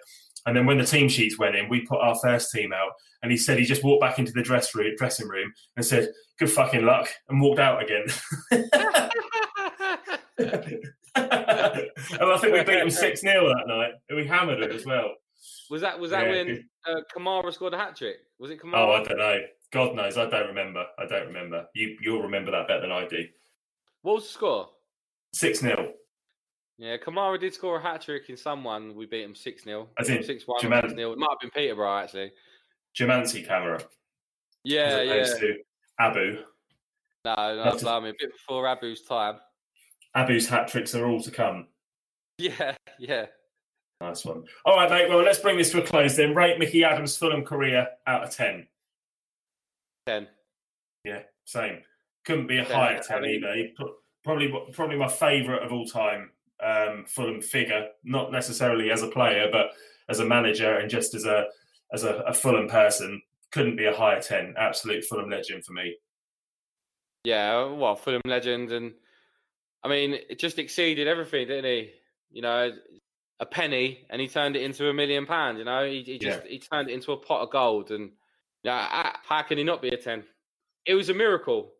And then when the team sheets went in, we put our first team out, and he said he just walked back into the dress room, dressing room and said, "Good fucking luck," and walked out again. *laughs* and I think we beat them six 0 that night. and We hammered them as well. Was that was that Yeah, when uh, Kamara scored a hat trick? Was it Oh, I don't know. God knows, I don't remember. I don't remember. You you'll remember that better than I do. what was the score? Six 0 Yeah, Kamara did score a hat trick in someone. We beat him six 0 I think six one, Jamal- six 0 It might have been Peterborough actually. Jamansi camera. Yeah, as yeah. to Abu. No, no, blimey, a bit before Abu's time. Abu's hat tricks are all to come. Yeah, yeah. Nice one. All right, mate. Well, let's bring this to a close then. Rate Micky Adams' Fulham career out of 10. Ten. Yeah, same. Couldn't be a Yeah, higher I 10 mean- either. Probably, probably my favourite of all time um, Fulham figure. Not necessarily as a player, but as a manager and just as a as a, a Fulham person. Couldn't be a higher 10. Absolute Fulham legend for me. Yeah, well, Fulham legend, and I mean, it just exceeded everything, didn't he? You know, a penny, and he turned it into a million pounds. You know, he, he just he turned it into a pot of gold, and yeah, how can he not be a ten? It was a miracle.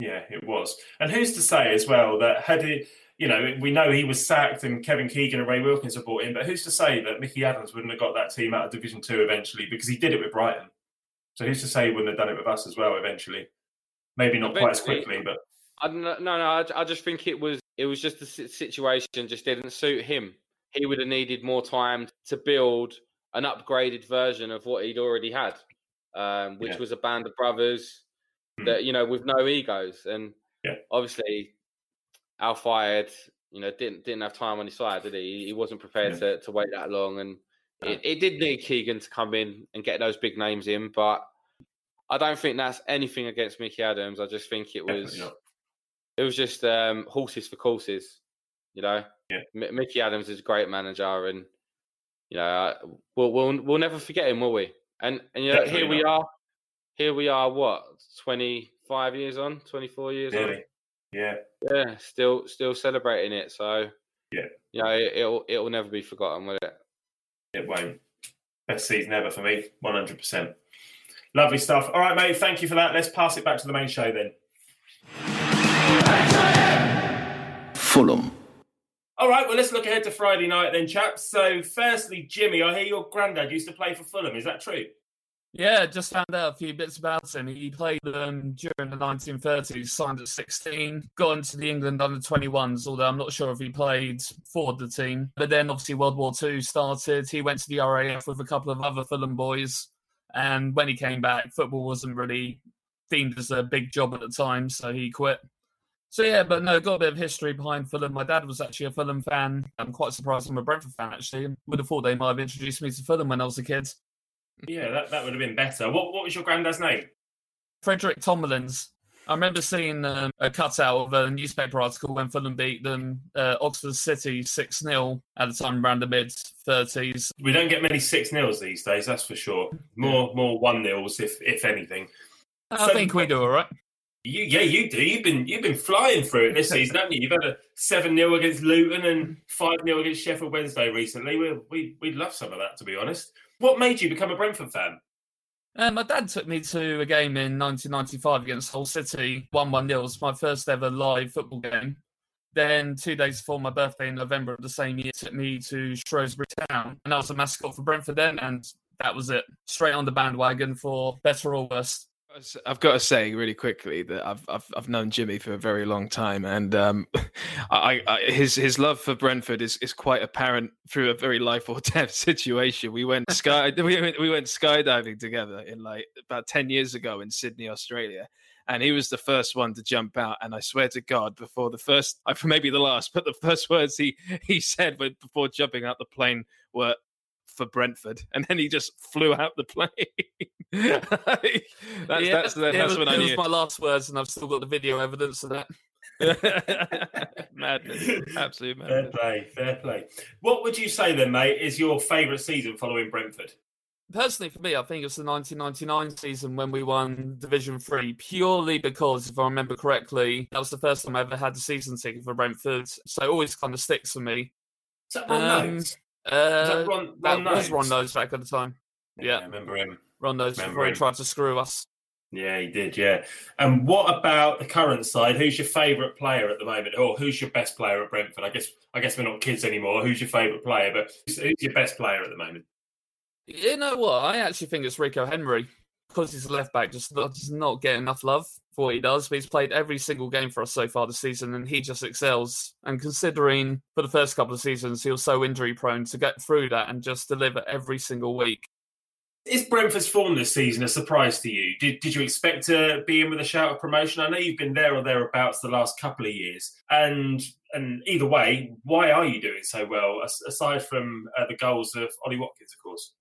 Yeah, it was. And who's to say as well that had he, you know, we know he was sacked and Kevin Keegan and Ray Wilkins were brought in, but who's to say that Micky Adams wouldn't have got that team out of Division Two eventually because he did it with Brighton. So who's to say he wouldn't have done it with us as well eventually? Maybe not quite as quickly, but I don't know, no, no. I, I just think it was it was just the situation just didn't suit him. He would have needed more time to build an upgraded version of what he'd already had, um, which Yeah. was a band of brothers Hmm. that you know with no egos. And Yeah. obviously, Al Fayed, you know, didn't didn't have time on his side, did he? He wasn't prepared to, to wait that long, and No. it, it did need Keegan to come in and get those big names in, but. I don't think that's anything against Micky Adams. I just think it was it was just um, horses for courses, you know. Yeah. M- Micky Adams is a great manager, and you know uh, we'll we'll we'll never forget him, will we? And and you know here we not. are, here we are. What twenty five years on, twenty four years on? Yeah, Yeah, still still celebrating it. So Yeah. you know it, it'll it'll never be forgotten, will it? it won't. Best season ever for me, one hundred percent. Lovely stuff. All right, mate. Thank you for that. Let's pass it back to the main show then. Fulham, All All right, well, let's look ahead to Friday night then, chaps. So, firstly, Jimmy, I hear your granddad used to play for Fulham. Is that true? Yeah, just found out a few bits about him. He played um, during the 1930s, signed at 16, got into the England under 21s, although I'm not sure if he played for the team. But then obviously World War II started. He went to the RAF with a couple of other Fulham boys. And when he came back, football wasn't really deemed as a big job at the time, so he quit. So yeah, but no, got a bit of history behind Fulham. My dad was actually a Fulham fan. I'm quite surprised I'm a Brentford fan actually. Would have thought they might have introduced me to Fulham when I was a kid. Yeah, that, that would have been better. What what was your granddad's name? Frederick Tomlins. I remember seeing um, a cutout of a newspaper article when Fulham beat them, uh, Oxford City 6 0 at the time around the mid 30s. We don't get many six nils these days, that's for sure. More more one nils, if if anything. I So- think we do all right. You, yeah, you do. You've been you've been flying through it this *laughs* season, haven't you? You've had a seven 0 against Luton and five 0 against Sheffield Wednesday recently. We we we'd love some of that, to be honest. What made you become a Brentford fan? Uh, my dad took me to a game in 1995 against Hull City, 1 1 0. It was my first ever live football game. Then, two days before my birthday in November of the same year, took me to Shrewsbury Town. And I was a mascot for Brentford then, and that was it. Straight on the bandwagon for better or worse. I've got to say really quickly that I've I've, I've known Jimmy for a very long time, and um, *laughs* I, I, his his love for Brentford is, is quite apparent through a very life or *laughs* death situation. We went sky *laughs* we went, we went skydiving together in like about ten years ago in Sydney, Australia, and he was the first one to jump out. And I swear to God, before the first, maybe the last, but the first words he he said before jumping out the plane were for Brentford, and then he just flew out the plane. *laughs* that's that's Yeah, that's, it that's when I knew. was my last words, and I've still got the video evidence of that. *laughs* *laughs* madness, absolute Fair play, fair play. What would you say then, mate, is your favourite season following Brentford? Personally, for me, I think it's the 1999 season when we won Division Three, purely because, if I remember correctly, that was the first time I ever had a season ticket for Brentford. So it always kind of sticks for me. Is that Ron Um, Noades? Uh, Is that Ron, that was Noades? Ron Noades back at the time. yeah. I remember him. Ron Noades Remember before he him. tried to screw us. Yeah, he did. Yeah. And what about the current side? Who's your favourite player at the moment, or who's your best player at Brentford? I guess I guess we're not kids anymore. Who's your favourite player? But who's, who's your best player at the moment? You know what? I actually think it's Rico Henry because he's a left back. Just not, does not get enough love for what he does. But he's played every single game for us so far this season, and he just excels. And considering for the first couple of seasons he was so injury prone, to get through that and just deliver every single week. Is Brentford's form this season a surprise to you? Did, did you expect to be in with a shout of promotion? I know you've been there or thereabouts the last couple of years, and and either way, why are you doing so well? Aside from uh, the goals of Ollie Watkins, of course.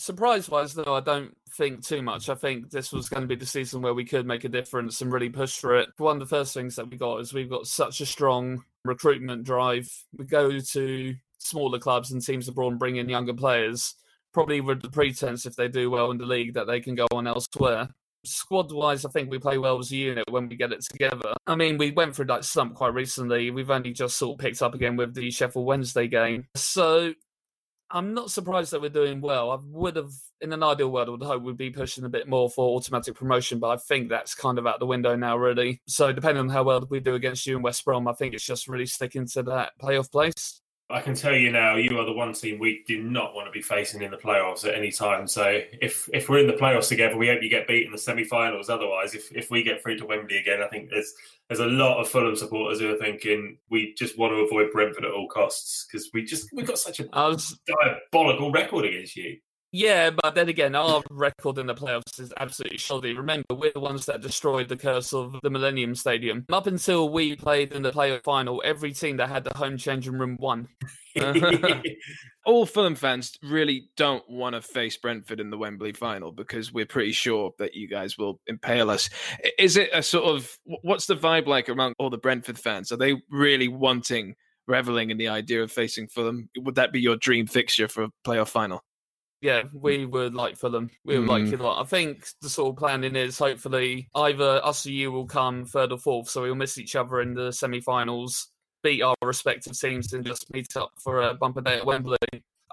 Surprise wise, though, I don't think too much. I think this was going to be the season where we could make a difference and really push for it. One of the first things that we got is we've got such a strong recruitment drive. We go to smaller clubs and teams abroad and bring in younger players, probably with the pretense if they do well in the league that they can go on elsewhere. Squad wise, I think we play well as a unit when we get it together. I mean, we went through that slump quite recently. We've only just sort of picked up again with the Sheffield Wednesday game. So I'm not surprised that we're doing well. I would have, in an ideal world, I would hope we'd be pushing a bit more for automatic promotion, but I think that's kind of out the window now, really. So, depending on how well we do against you and West Brom, I think it's just really sticking to that playoff place. I can tell you now, you are the one team we do not want to be facing in the playoffs at any time. So if if we're in the playoffs together, we hope you get beat in the semi-finals. Otherwise, if, if we get through to Wembley again, I think there's there's a lot of Fulham supporters who are thinking we just want to avoid Brentford at all costs because we just we've got such a was, diabolical record against you. Yeah, but then again, our record in the playoffs is absolutely shoddy. Remember, we're the ones that destroyed the curse of the Millennium Stadium. Up until we played in the playoff final, every team that had the home changing room won. *laughs* All Fulham fans really don't want to face Brentford in the Wembley final because we're pretty sure that you guys will impale us. Is it a sort of what's the vibe like among all the Brentford fans? Are they really wanting, reveling in the idea of facing Fulham? Would that be your dream fixture for a playoff final? Yeah, we would like Fulham. We would like Mm. you a lot. I think the sort of planning is hopefully either us or you will come third or fourth, so we'll miss each other in the semi-finals, beat our respective teams, and just meet up for a bumper day at Wembley.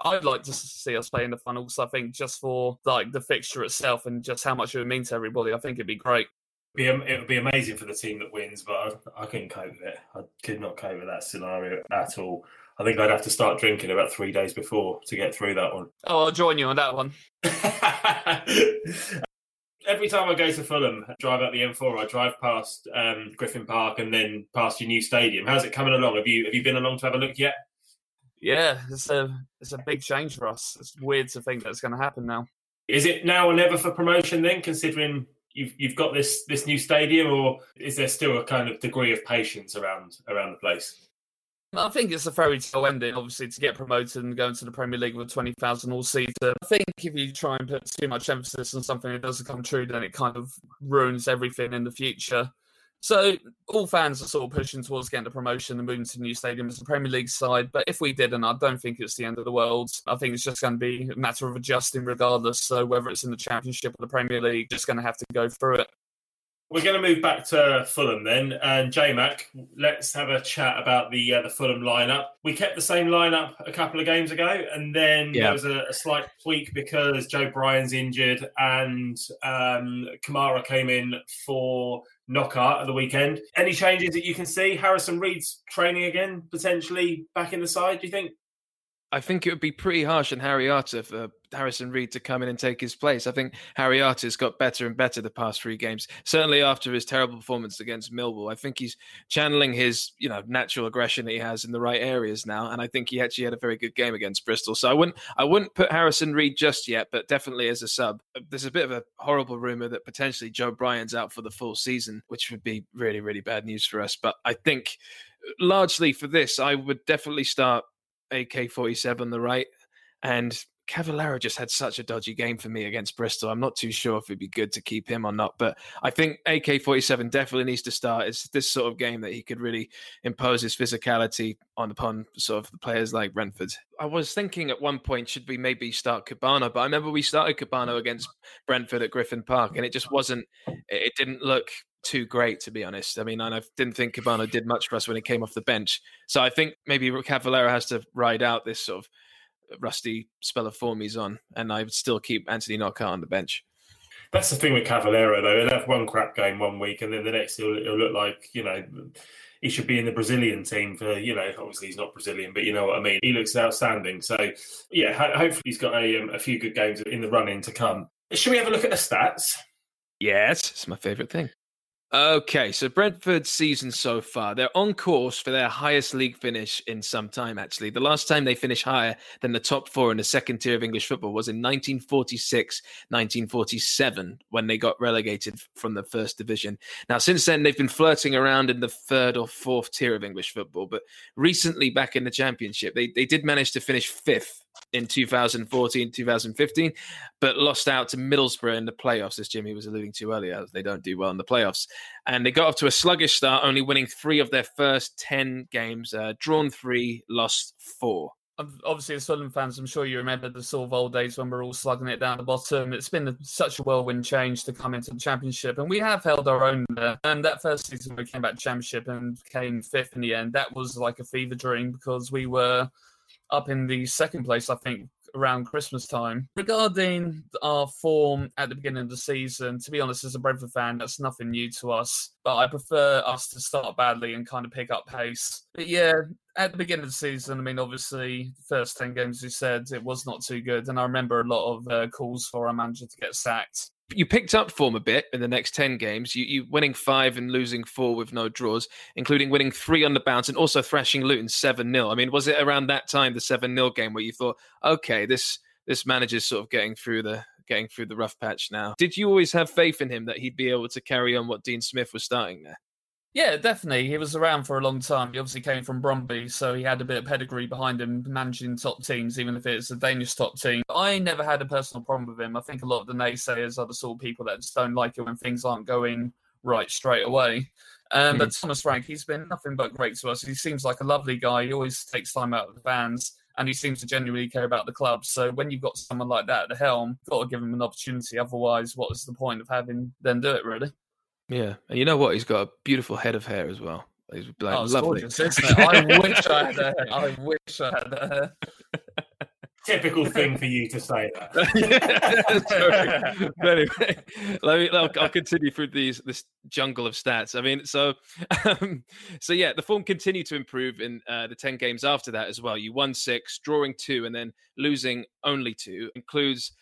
I'd like to see us play in the finals. I think just for like the fixture itself and just how much it would mean to everybody, I think it'd be great. It would be amazing for the team that wins, but I, I couldn't cope with it. I could not cope with that scenario at all. I think I'd have to start drinking about three days before to get through that one. Oh, I'll join you on that one. *laughs* Every time I go to Fulham, drive up the M4, I drive past um, Griffin Park and then past your new stadium. How's it coming along? Have you have you been along to have a look yet? Yeah, it's a it's a big change for us. It's weird to think that's going to happen now. Is it now or never for promotion then, considering you've you've got this this new stadium, or is there still a kind of degree of patience around around the place? I think it's a fairy tale ending, obviously, to get promoted and go into the Premier League with 20,000 all season. I think if you try and put too much emphasis on something that doesn't come true, then it kind of ruins everything in the future. So all fans are sort of pushing towards getting the promotion and moving to the new stadium as the Premier League side. But if we didn't, I don't think it's the end of the world. I think it's just going to be a matter of adjusting regardless. So whether it's in the Championship or the Premier League, just going to have to go through it. We're going to move back to Fulham then, and J Mac. Let's have a chat about the uh, the Fulham lineup. We kept the same lineup a couple of games ago, and then Yeah. there was a, a slight tweak because Joe Bryan's injured, and um, Kamara came in for Knockaert at the weekend. Any changes that you can see? Harrison Reed's training again, potentially back in the side. Do you think? I think it would be pretty harsh on Harry Arter for Harrison Reed to come in and take his place. I think Harry Arter's got better and better the past three games. Certainly after his terrible performance against Millwall, I think he's channeling his you know natural aggression that he has in the right areas now, and I think he actually had a very good game against Bristol. So I wouldn't I wouldn't put Harrison Reed just yet, but definitely as a sub. There's a bit of a horrible rumor that potentially Joe Bryan's out for the full season, which would be really really bad news for us. But I think uh, largely for this, I would definitely start AK 47 the right. And Cavaleiro just had such a dodgy game for me against Bristol. I'm not too sure if it'd be good to keep him or not, but I think AK 47 definitely needs to start. It's this sort of game that he could really impose his physicality on upon sort of the players like Brentford. I was thinking at one point, should we maybe start Kebano? But I remember we started Kebano against Brentford at Griffin Park, and it just wasn't, it didn't look too great, to be honest. I mean, and I didn't think Kebano did much for us when he came off the bench. So I think maybe Cavaleiro has to ride out this sort of rusty spell of form he's on, and I would still keep Anthony Knockaert on the bench. That's the thing with Cavaleiro, though. He'll have one crap game one week, and then the next he'll, he'll look like you know he should be in the Brazilian team for you know. Obviously, he's not Brazilian, but you know what I mean. He looks outstanding. So yeah, ho- hopefully he's got a, um, a few good games in the run in to come. Should we have a look at the stats? Yes, it's my favourite thing. Okay, so Brentford's season so far, they're on course for their highest league finish in some time, actually. The last time they finished higher than the top four in the second tier of English football was in 1946 1947 when they got relegated from the first division. Now, since then, they've been flirting around in the third or fourth tier of English football, but recently back in the championship, they, they did manage to finish fifth in 2014 2015 but lost out to Middlesbrough in the playoffs, as Jimmy was alluding to earlier. They don't do well in the playoffs. And they got off to a sluggish start, only winning three of their first 10 games, uh, drawn three, lost four. Obviously, as Fulham fans, I'm sure you remember the old days when we're all slugging it down the bottom. It's been such a whirlwind change to come into the Championship, and we have held our own there. And that first season we came back to Championship and came fifth in the end, that was like a fever dream because we were up in the second place, I think, around Christmas time. Regarding our form at the beginning of the season, to be honest, as a Brentford fan, that's nothing new to us. But I prefer us to start badly and kind of pick up pace. But yeah, at the beginning of the season, I mean, obviously, the first 10 games, you said it was not too good. And I remember a lot of uh, calls for our manager to get sacked. You picked up form a bit in the next 10 games. You, you winning five and losing four with no draws, including winning three on the bounce and also thrashing Luton 7 0. I mean, was it around that time, the 7 0 game, where you thought, okay, this this manager's sort of getting through the getting through the rough patch now? Did you always have faith in him that he'd be able to carry on what Dean Smith was starting there? Yeah, definitely. He was around for a long time. He obviously came from Brøndby, so he had a bit of pedigree behind him managing top teams, even if it's a Danish top team. I never had a personal problem with him. I think a lot of the naysayers are the sort of people that just don't like it when things aren't going right straight away. Um, But Thomas Frank, he's been nothing but great to us. He seems like a lovely guy. He always takes time out of the fans. And he seems to genuinely care about the club. So when you've got someone like that at the helm, you've got to give him an opportunity. Otherwise, what is the point of having them do it, really? Yeah, and you know what? He's got a beautiful head of hair as well. He's like oh, lovely. gorgeous. I wish I had that hair. I wish I had that hair. *laughs* typical thing for you to say that. *laughs* But anyway, *laughs* let me. I'll, I'll continue through these this jungle of stats. I mean, so, um, so yeah, the form continued to improve in uh, the ten games after that as well. You won six, drawing two, and then losing only two. Includes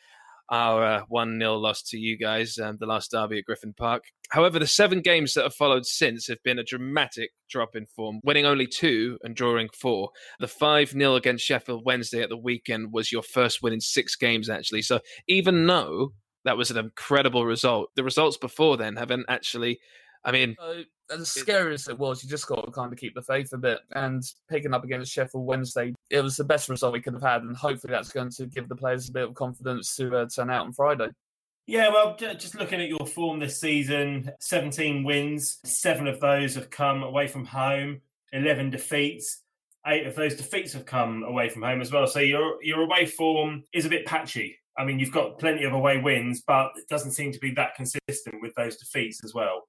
our uh, 1 0 loss to you guys, um, the last derby at Griffin Park. However, the seven games that have followed since have been a dramatic drop in form, winning only two and drawing four. The 5 0 against Sheffield Wednesday at the weekend was your first win in six games, actually. So even though that was an incredible result, the results before then haven't actually. I mean, So, as scary as it was, you just got to kind of keep the faith a bit. And picking up against Sheffield Wednesday, it was the best result we could have had, and hopefully that's going to give the players a bit of confidence to uh, turn out on Friday. Yeah, well, just looking at your form this season 17 wins, seven of those have come away from home, 11 defeats. Eight of those defeats have come away from home as well. So your your away form is a bit patchy. I mean, you've got plenty of away wins, but it doesn't seem to be that consistent with those defeats as well.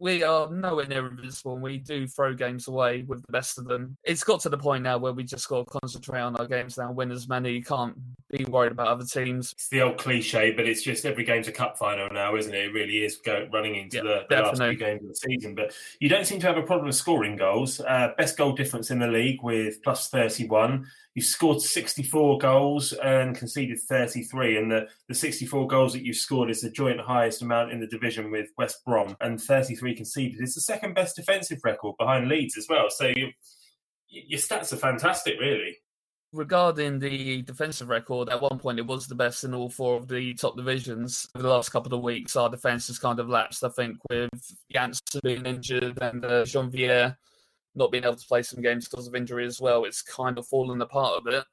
We are nowhere near invincible and we do throw games away with the best of them. It's got to the point now where we just got to concentrate on our games now, win as many. You can't be worried about other teams. It's the old cliche, but it's just every game's a cup final now, isn't it? It really is go, running into Yeah, the, the last few games of the season. But you don't seem to have a problem with scoring goals. Uh, best goal difference in the league with plus 31. You scored 64 goals and conceded 33. And the, the 64 goals that you scored is the joint highest amount in the division with West Brom. And 33 conceded is the second best defensive record behind Leeds as well. So you, your stats are fantastic, really. Regarding the defensive record, at one point it was the best in all four of the top divisions. Over the last couple of weeks, our defence has kind of lapsed, I think, with Jansson being injured and uh, Jean not being able to play some games because of injury as well. It's kind of fallen apart a bit.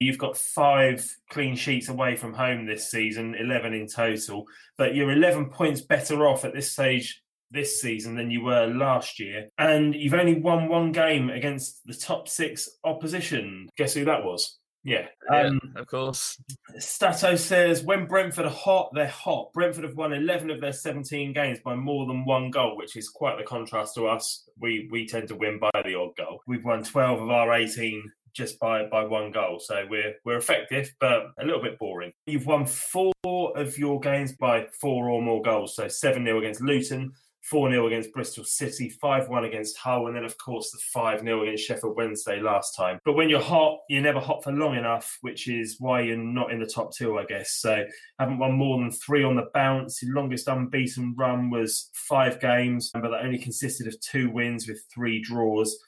You've got five clean sheets away from home this season, 11 in total, but you're 11 points better off at this stage this season than you were last year. And you've only won one game against the top six opposition. Guess who that was? Yeah. Um, yeah, of course. Stato says when Brentford are hot, they're hot. Brentford have won 11 of their 17 games by more than one goal, which is quite the contrast to us. We we tend to win by the odd goal. We've won 12 of our 18 just by by one goal, so we're we're effective, but a little bit boring. You've won four of your games by four or more goals, so seven 0 against Luton. 4 0 against Bristol City, 5 1 against Hull, and then, of course, the 5 0 against Sheffield Wednesday last time. But when you're hot, you're never hot for long enough, which is why you're not in the top two, I guess. So, haven't won more than three on the bounce. Your longest unbeaten run was five games, um, but that only consisted of two wins with three draws.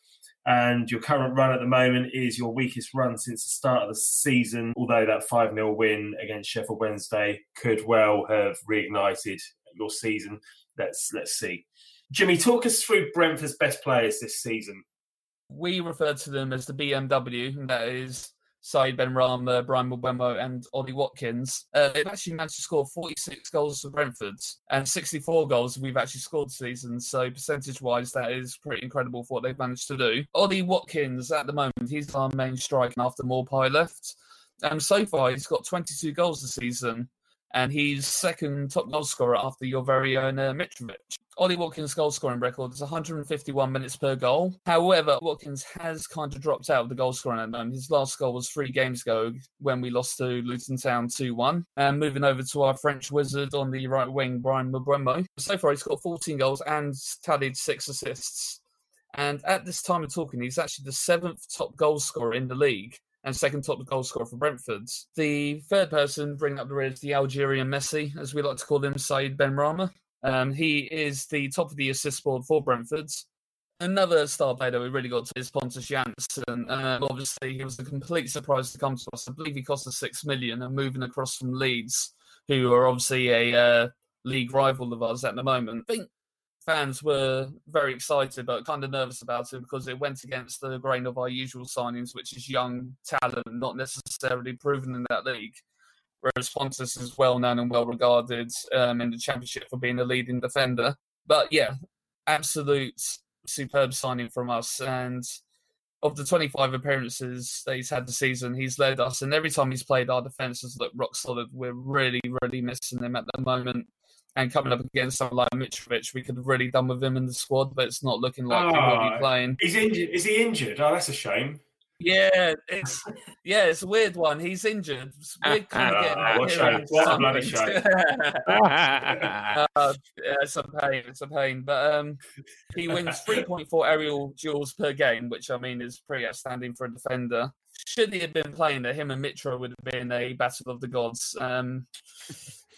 And your current run at the moment is your weakest run since the start of the season, although that 5 0 win against Sheffield Wednesday could well have reignited your season let's let's see. Jimmy, talk us through Brentford's best players this season. We refer to them as the BMW, and that is Saeed Ben Rama, Bryan Mbeumo, and Ollie Watkins. Uh, they've actually managed to score 46 goals for Brentford, and 64 goals we've actually scored this season. So percentage-wise, that is pretty incredible for what they've managed to do. Ollie Watkins, at the moment, he's our main striker after Maupay left. And so far, he's got 22 goals this season and he's second top goal scorer after your very own uh, Mitrovic. Ollie Watkins' goal scoring record is 151 minutes per goal. However, Watkins has kind of dropped out of the goal scoring at the moment. His last goal was three games ago when we lost to Luton Town 2 1. And moving over to our French wizard on the right wing, Bryan Mbeumo. So far, he's got 14 goals and tallied six assists. And at this time of talking, he's actually the seventh top goal scorer in the league and second top goal scorer for Brentford. The third person bringing up the rear is the Algerian Messi, as we like to call him, Saïd Benrahma. Um, he is the top of the assist board for Brentford. Another star player that we really got to is Pontus Jansson. Um, obviously, he was a complete surprise to come to us. I believe he cost us six million and moving across from Leeds, who are obviously a uh, league rival of ours at the moment. I think fans were very excited but kind of nervous about it because it went against the grain of our usual signings, which is young talent, not necessarily proven in that league. Whereas Pontus is well known and well regarded um, in the championship for being a leading defender. But yeah, absolute superb signing from us. And of the 25 appearances that he's had this season, he's led us. And every time he's played, our defence has looked rock solid. We're really, really missing him at the moment and coming up against someone like Mitrovic, we could have really done with him in the squad, but it's not looking like he will Ah, be playing. He's injured. Is he injured? Oh, that's a shame. Yeah, it's yeah, it's a weird one. He's injured. It's *laughs* weird kind of getting Ah, what shame. What a bloody shame. Uh, *laughs* *laughs* yeah, it's a pain. It's a pain. But um, he wins 3.4 aerial duels per game, which I mean is pretty outstanding for a defender. Should he have been playing there, him and Mitra would have been a battle of the gods. Um,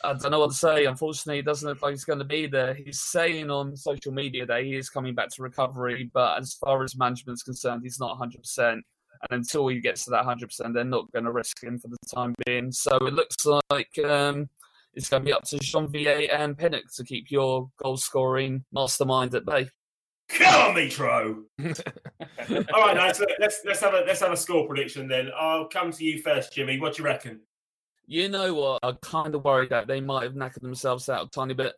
I don't know what to say. Unfortunately, it doesn't look like he's going to be there. He's saying on social media that he is coming back to recovery, but as far as management's concerned, he's not 100%. And until he gets to that 100%, they're not going to risk him for the time being. So it looks like um, it's going to be up to Jeanvier and Pinnock to keep your goal scoring mastermind at bay. Come on, Mitro. *laughs* All right, lads. let- Let's let's have a let's have a score prediction then. I'll come to you first, Jimmy. What do you reckon? You know what? I'm kind of worried that they might have knackered themselves out a tiny bit.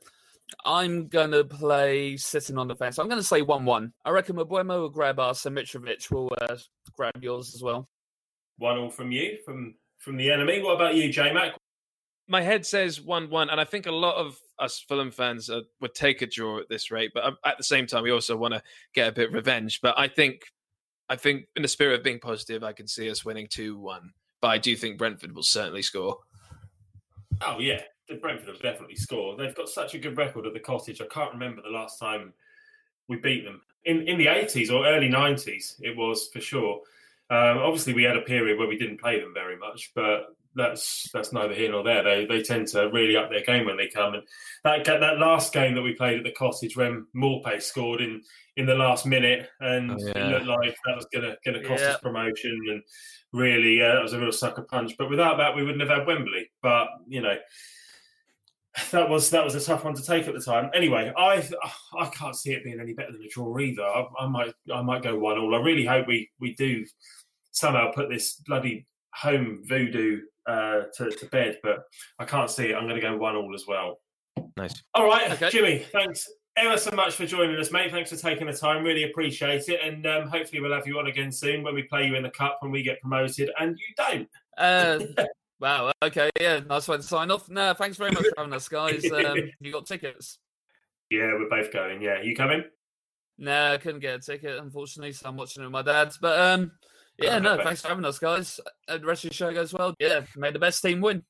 I'm going to play sitting on the fence. I'm going to say 1 1. I reckon Mbeumo will grab us and Mitrovic will uh, grab yours as well. One all from you, from from the enemy. What about you, J Mac? My head says one-one, and I think a lot of us Fulham fans uh, would take a draw at this rate. But um, at the same time, we also want to get a bit of revenge. But I think, I think, in the spirit of being positive, I can see us winning two-one. But I do think Brentford will certainly score. Oh yeah, Brentford have definitely scored. They've got such a good record at the Cottage. I can't remember the last time we beat them in in the eighties or early nineties. It was for sure. Um, obviously, we had a period where we didn't play them very much, but that's that's neither here nor there. They they tend to really up their game when they come. And that that last game that we played at the Cottage when Maupay scored in in the last minute, and Oh, it looked like that was gonna gonna cost Yeah. us promotion. And really, uh, that was a real sucker punch. But without that, we wouldn't have had Wembley. But you know. That was that was a tough one to take at the time. Anyway, I I can't see it being any better than a draw either. I, I might I might go one all. I really hope we we do somehow put this bloody home voodoo uh, to, to bed, but I can't see it. I'm going to go one all as well. Nice. All right, Okay. Jimmy. Thanks ever so much for joining us, mate. Thanks for taking the time. Really appreciate it, and um, hopefully we'll have you on again soon when we play you in the cup when we get promoted, and you don't. Uh, *laughs* wow. Okay. Yeah. Nice way to sign off. No, thanks very much for having us, guys. Um, you got tickets? Yeah, we're both going. Yeah, you coming? No, I couldn't get a ticket, unfortunately. So I'm watching it with my dad. But um, yeah, no, thanks for having us, guys. And the rest of the show goes well. Yeah, may the best team win.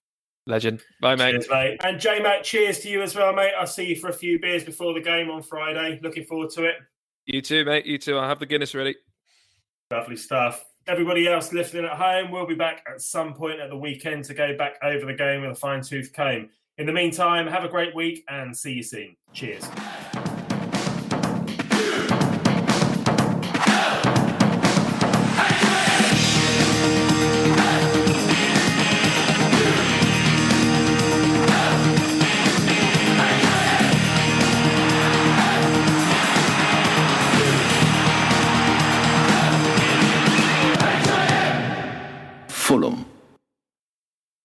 Legend. Bye, mate. Cheers, mate. And J Mac, cheers to you as well, mate. I'll see you for a few beers before the game on Friday. Looking forward to it. You too, mate. You too. I'll have the Guinness ready. Lovely stuff. Everybody else listening at home, we'll be back at some point at the weekend to go back over the game with a fine tooth comb. In the meantime, have a great week and see you soon. Cheers.